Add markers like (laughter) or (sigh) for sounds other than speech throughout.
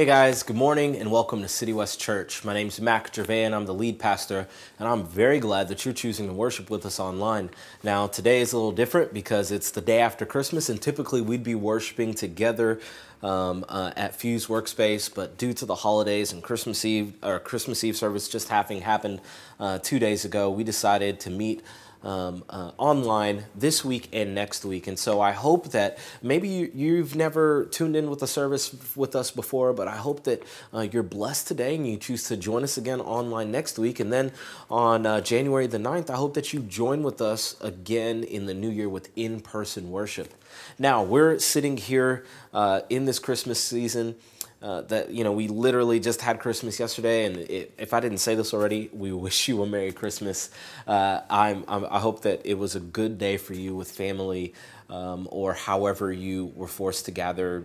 Hey guys, good morning and welcome to City West Church. My name is Mac Gervais and I'm the lead pastor, and I'm very glad that you're choosing to worship with us online. Now, today is a little different because it's the day after Christmas, and typically we'd be worshiping together um, uh, at Fuse Workspace, but due to the holidays and Christmas Eve, or Christmas Eve service just having happened uh, two days ago, we decided to meet um, uh, online this week and next week. And so I hope that maybe you, have never tuned in with a service with us before, but I hope that uh, you're blessed today and you choose to join us again online next week. And then on uh, January the 9th, I hope that you join with us again in the new year with in person worship. Now, we're sitting here uh, in this Christmas season. Uh, that you know we literally just had Christmas yesterday, and it, if I didn't say this already, we (laughs) wish you a Merry Christmas. Uh, I'm, I'm, i hope that it was a good day for you with family, um, or however you were forced to gather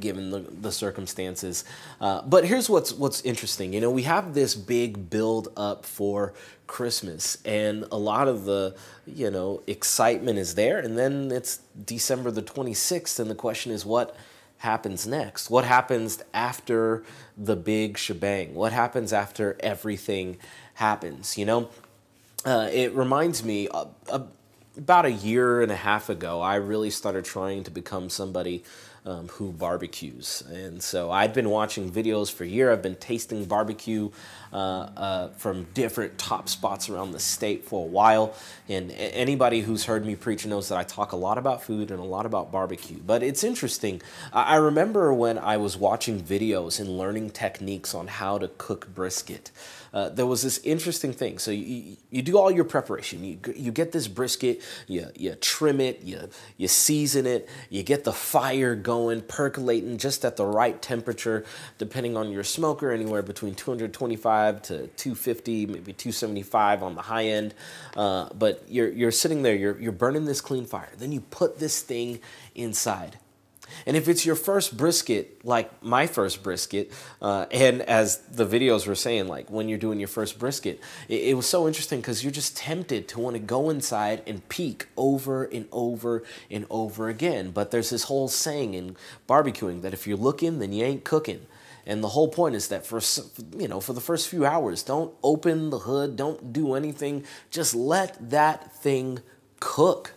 given the, the circumstances. Uh, but here's what's what's interesting. You know, we have this big build up for Christmas, and a lot of the you know excitement is there, and then it's December the 26th, and the question is what happens next? What happens after the big shebang? What happens after everything happens? You know, uh, it reminds me uh, uh, about a year and a half ago, I really started trying to become somebody um, who barbecues. And so I'd been watching videos for a year. I've been tasting barbecue uh, uh, from different top spots around the state for a while. And anybody who's heard me preach knows that I talk a lot about food and a lot about barbecue. But it's interesting. I remember when I was watching videos and learning techniques on how to cook brisket. Uh, there was this interesting thing. So you, you do all your preparation. You, you get this brisket, you, you trim it, you, you season it, you get the fire going, percolating just at the right temperature, depending on your smoker, anywhere between 225 to 250, maybe 275 on the high end. Uh, but you're, you're sitting there, you're, you're burning this clean fire. Then you put this thing inside. And if it's your first brisket, like my first brisket, uh, and as the videos were saying, like when you're doing your first brisket, it, it was so interesting because you're just tempted to want to go inside and peek over and over and over again. But there's this whole saying in barbecuing that if you're looking, then you ain't cooking. And the whole point is that for you know for the first few hours, don't open the hood, don't do anything, just let that thing cook.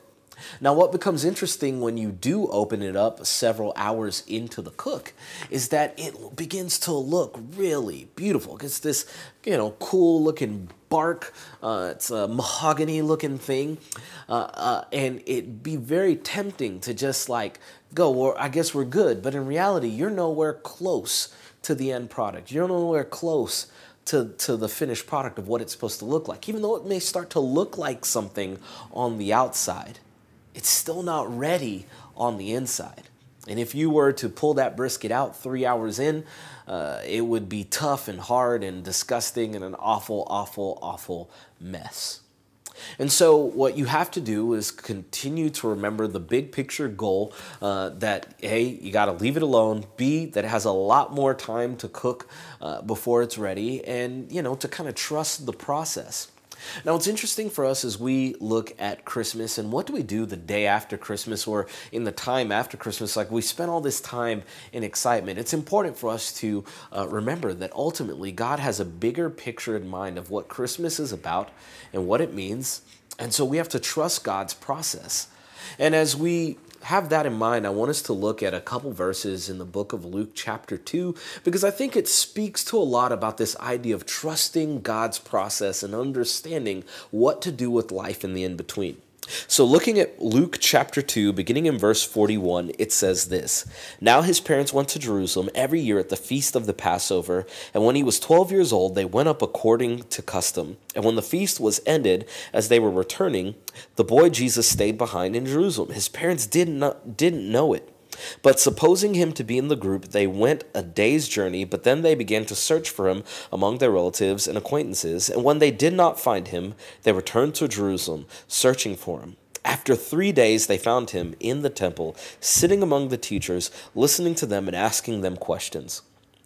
Now, what becomes interesting when you do open it up several hours into the cook is that it begins to look really beautiful. It's this, you know, cool looking bark. Uh, it's a mahogany looking thing. Uh, uh, and it'd be very tempting to just like go, well, I guess we're good. But in reality, you're nowhere close to the end product. You're nowhere close to, to the finished product of what it's supposed to look like, even though it may start to look like something on the outside it's still not ready on the inside. And if you were to pull that brisket out three hours in, uh, it would be tough and hard and disgusting and an awful, awful, awful mess. And so, what you have to do is continue to remember the big picture goal uh, that A, you got to leave it alone, B, that it has a lot more time to cook uh, before it's ready, and, you know, to kind of trust the process. Now, what's interesting for us as we look at Christmas and what do we do the day after Christmas or in the time after Christmas? Like we spend all this time in excitement. It's important for us to uh, remember that ultimately God has a bigger picture in mind of what Christmas is about and what it means. And so we have to trust God's process. And as we have that in mind, I want us to look at a couple verses in the book of Luke, chapter 2, because I think it speaks to a lot about this idea of trusting God's process and understanding what to do with life in the in between. So, looking at Luke chapter 2, beginning in verse 41, it says this Now his parents went to Jerusalem every year at the feast of the Passover, and when he was 12 years old, they went up according to custom. And when the feast was ended, as they were returning, the boy Jesus stayed behind in Jerusalem. His parents did not, didn't know it. But supposing him to be in the group, they went a day's journey, but then they began to search for him among their relatives and acquaintances. And when they did not find him, they returned to Jerusalem, searching for him. After three days, they found him in the temple, sitting among the teachers, listening to them and asking them questions.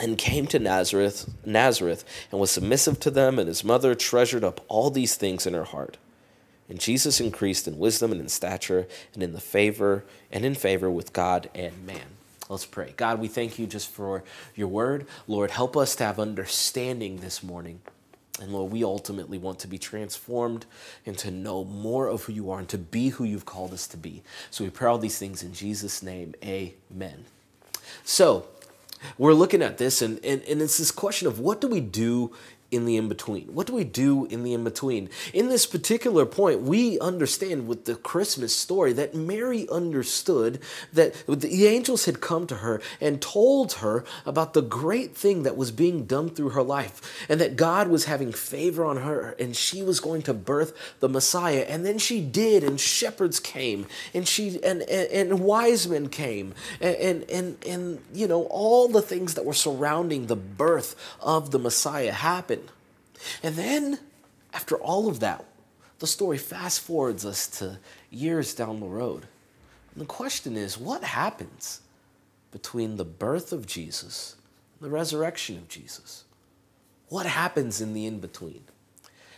and came to Nazareth, Nazareth, and was submissive to them, and his mother treasured up all these things in her heart. And Jesus increased in wisdom and in stature and in the favor and in favor with God and man. Let's pray. God, we thank you just for your word. Lord, help us to have understanding this morning. And Lord, we ultimately want to be transformed and to know more of who you are and to be who you've called us to be. So we pray all these things in Jesus' name. Amen. So, we're looking at this, and, and, and it's this question of what do we do in the in between? What do we do in the in between? In this particular point, we understand with the Christmas story that Mary understood that the angels had come to her and told her about the great thing that was being done through her life and that God was having favor on her and she was going to birth the Messiah. And then she did, and shepherds came and she and, and, and wise men came and, and and and you know all the things that were surrounding the birth of the Messiah happened. And then, after all of that, the story fast forwards us to years down the road. And the question is what happens between the birth of Jesus and the resurrection of Jesus? What happens in the in between?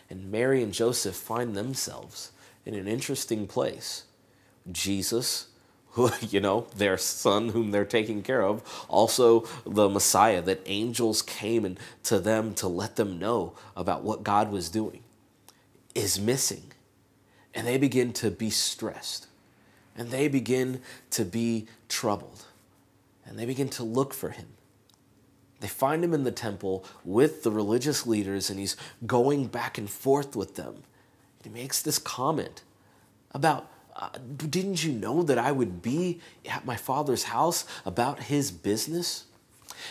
And Mary and Joseph find themselves in an interesting place. Jesus (laughs) you know, their son whom they're taking care of, also the Messiah, that angels came and to them to let them know about what God was doing, is missing. And they begin to be stressed. And they begin to be troubled. And they begin to look for him. They find him in the temple with the religious leaders, and he's going back and forth with them. He makes this comment about uh, didn't you know that I would be at my father's house about his business?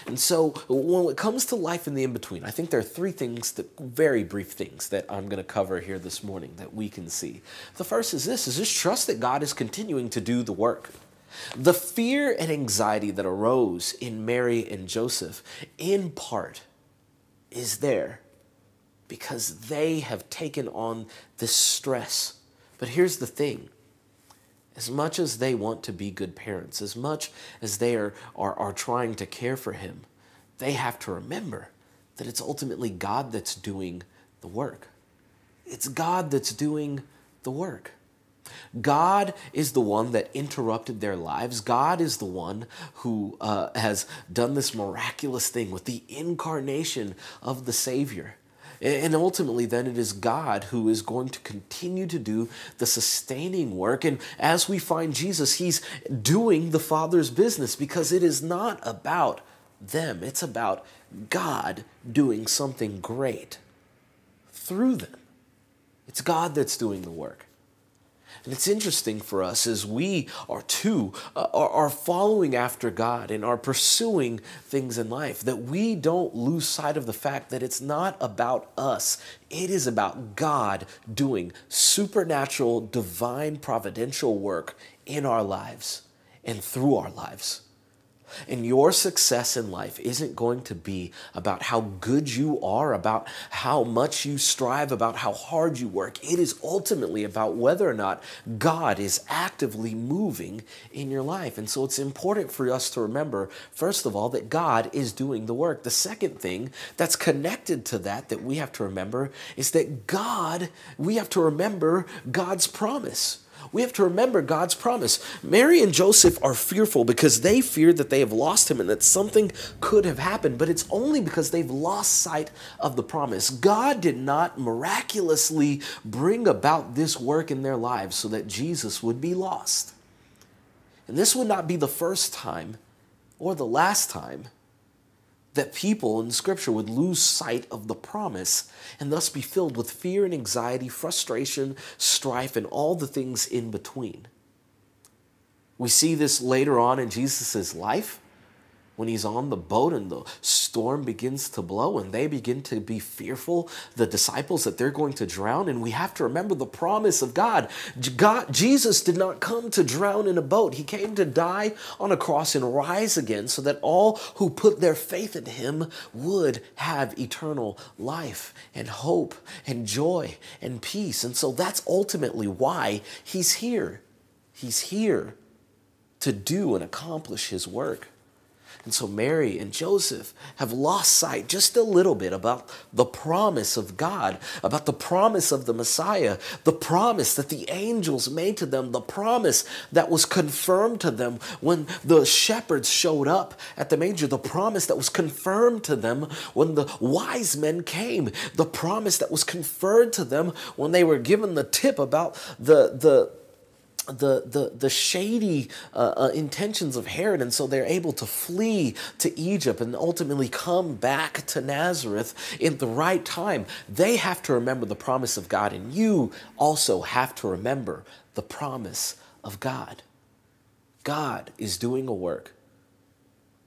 And so, when it comes to life in the in between, I think there are three things that very brief things that I'm going to cover here this morning that we can see. The first is this is just trust that God is continuing to do the work. The fear and anxiety that arose in Mary and Joseph, in part, is there because they have taken on this stress. But here's the thing as much as they want to be good parents, as much as they are, are, are trying to care for him, they have to remember that it's ultimately God that's doing the work. It's God that's doing the work. God is the one that interrupted their lives. God is the one who uh, has done this miraculous thing with the incarnation of the Savior. And ultimately, then it is God who is going to continue to do the sustaining work. And as we find Jesus, he's doing the Father's business because it is not about them, it's about God doing something great through them. It's God that's doing the work. And it's interesting for us as we are too uh, are, are following after God and are pursuing things in life that we don't lose sight of the fact that it's not about us. It is about God doing supernatural, divine, providential work in our lives and through our lives. And your success in life isn't going to be about how good you are, about how much you strive, about how hard you work. It is ultimately about whether or not God is actively moving in your life. And so it's important for us to remember, first of all, that God is doing the work. The second thing that's connected to that that we have to remember is that God, we have to remember God's promise. We have to remember God's promise. Mary and Joseph are fearful because they fear that they have lost him and that something could have happened, but it's only because they've lost sight of the promise. God did not miraculously bring about this work in their lives so that Jesus would be lost. And this would not be the first time or the last time that people in Scripture would lose sight of the promise and thus be filled with fear and anxiety, frustration, strife, and all the things in between. We see this later on in Jesus' life when he's on the boat and the storm begins to blow and they begin to be fearful, the disciples that they're going to drown. And we have to remember the promise of God. God. Jesus did not come to drown in a boat, He came to die on a cross and rise again so that all who put their faith in Him would have eternal life and hope and joy and peace. And so that's ultimately why He's here. He's here to do and accomplish His work. And so Mary and Joseph have lost sight just a little bit about the promise of God, about the promise of the Messiah, the promise that the angels made to them, the promise that was confirmed to them when the shepherds showed up at the manger, the promise that was confirmed to them when the wise men came, the promise that was conferred to them when they were given the tip about the, the the, the, the shady uh, uh, intentions of Herod, and so they're able to flee to Egypt and ultimately come back to Nazareth in the right time. They have to remember the promise of God, and you also have to remember the promise of God. God is doing a work.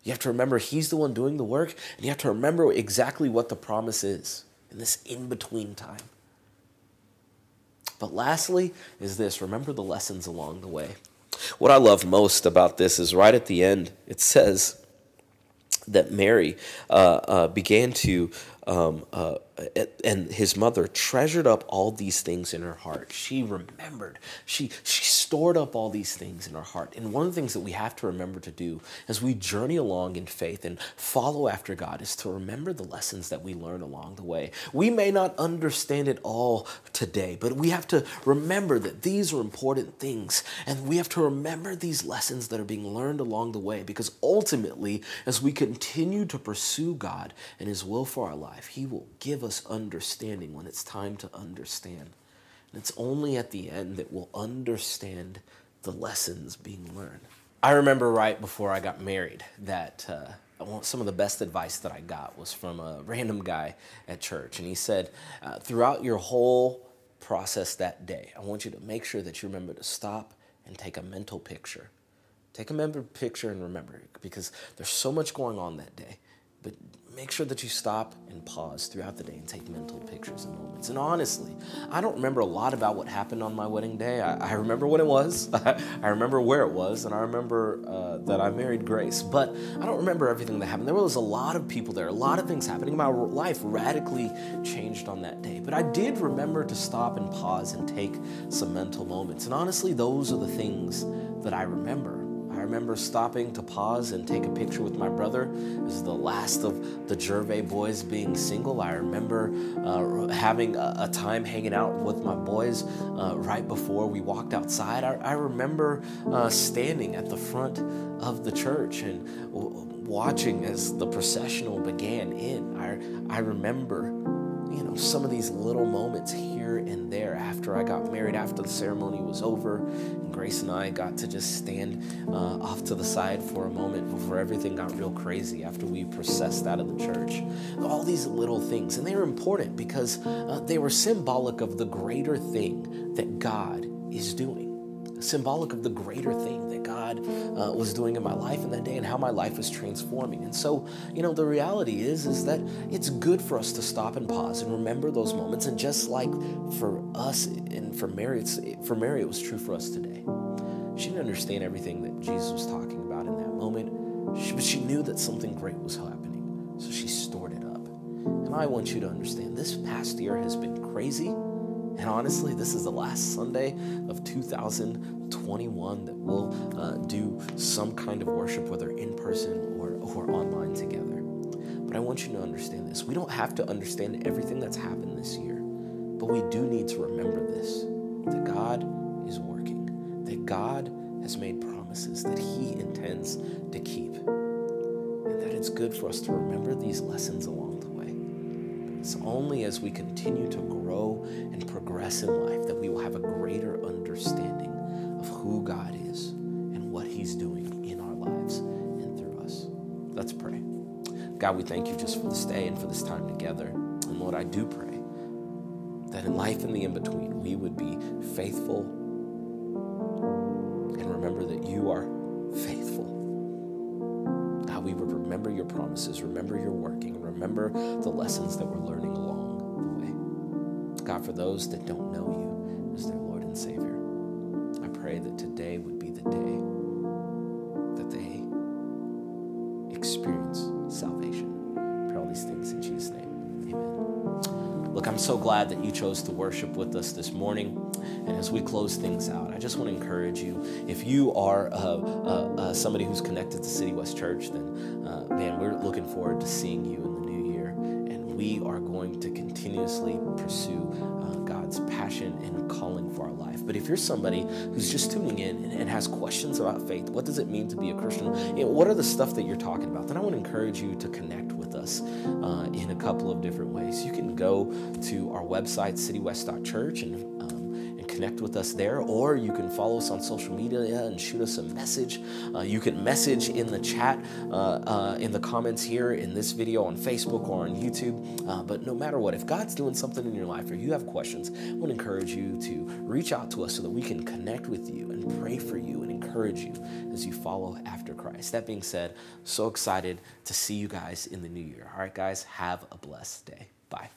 You have to remember He's the one doing the work, and you have to remember exactly what the promise is in this in between time. But lastly, is this remember the lessons along the way. What I love most about this is right at the end, it says that Mary uh, uh, began to um, uh, and his mother treasured up all these things in her heart. She remembered. She she stored up all these things in her heart. And one of the things that we have to remember to do as we journey along in faith and follow after God is to remember the lessons that we learn along the way. We may not understand it all today, but we have to remember that these are important things, and we have to remember these lessons that are being learned along the way because ultimately, as we continue to pursue God and His will for our life, He will give us understanding when it's time to understand. And it's only at the end that we'll understand the lessons being learned. I remember right before I got married that uh, some of the best advice that I got was from a random guy at church. And he said, uh, throughout your whole process that day, I want you to make sure that you remember to stop and take a mental picture. Take a mental picture and remember because there's so much going on that day. But make sure that you stop and pause throughout the day and take mental pictures and moments. And honestly, I don't remember a lot about what happened on my wedding day. I, I remember when it was, (laughs) I remember where it was, and I remember uh, that I married Grace. But I don't remember everything that happened. There was a lot of people there, a lot of things happening. My life radically changed on that day. But I did remember to stop and pause and take some mental moments. And honestly, those are the things that I remember. I remember stopping to pause and take a picture with my brother. As the last of the Gervais boys being single. I remember uh, having a, a, time hanging out with my boys uh, right before we walked outside. I, I remember uh, standing at the front of the church and watching as the processional began in. I, I remember you know, some of these little moments here and there after I got married, after the ceremony was over, and Grace and I got to just stand uh, off to the side for a moment before everything got real crazy after we processed out of the church. All these little things, and they were important because uh, they were symbolic of the greater thing that God is doing symbolic of the greater thing that God uh, was doing in my life in that day and how my life was transforming. And so, you know, the reality is is that it's good for us to stop and pause and remember those moments. And just like for us and for Mary, it's, for Mary, it was true for us today. She didn't understand everything that Jesus was talking about in that moment, but she knew that something great was happening. So she stored it up. And I want you to understand this past year has been crazy and honestly, this is the last Sunday of 2021 that we'll uh, do some kind of worship, whether in person or, or online together. But I want you to understand this. We don't have to understand everything that's happened this year, but we do need to remember this that God is working, that God has made promises that He intends to keep, and that it's good for us to remember these lessons along the way. It's only as we continue to grow and progress in life that we will have a greater understanding of who God is and what He's doing in our lives and through us. Let's pray. God, we thank you just for this day and for this time together. And Lord, I do pray that in life in the in between, we would be faithful and remember that you are promises. Remember your working. Remember the lessons that we're learning along the way. God, for those that don't know you as their Lord and Savior, I pray that today would be the day that they experience salvation. I pray all these things in Jesus' name. Amen. Look, I'm so glad that you chose to worship with us this morning. And as we close things out, I just want to encourage you if you are uh, uh, uh, somebody who's connected to City West Church, then uh, man, we're looking forward to seeing you in the new year. And we are going to continuously pursue uh, God's passion and calling for our life. But if you're somebody who's just tuning in and, and has questions about faith, what does it mean to be a Christian? You know, what are the stuff that you're talking about? Then I want to encourage you to connect with us uh, in a couple of different ways. You can go to our website, citywest.church, and um, connect with us there, or you can follow us on social media and shoot us a message. Uh, you can message in the chat, uh, uh, in the comments here in this video on Facebook or on YouTube. Uh, but no matter what, if God's doing something in your life or you have questions, I to encourage you to reach out to us so that we can connect with you and pray for you and encourage you as you follow after Christ. That being said, so excited to see you guys in the new year. All right, guys, have a blessed day. Bye.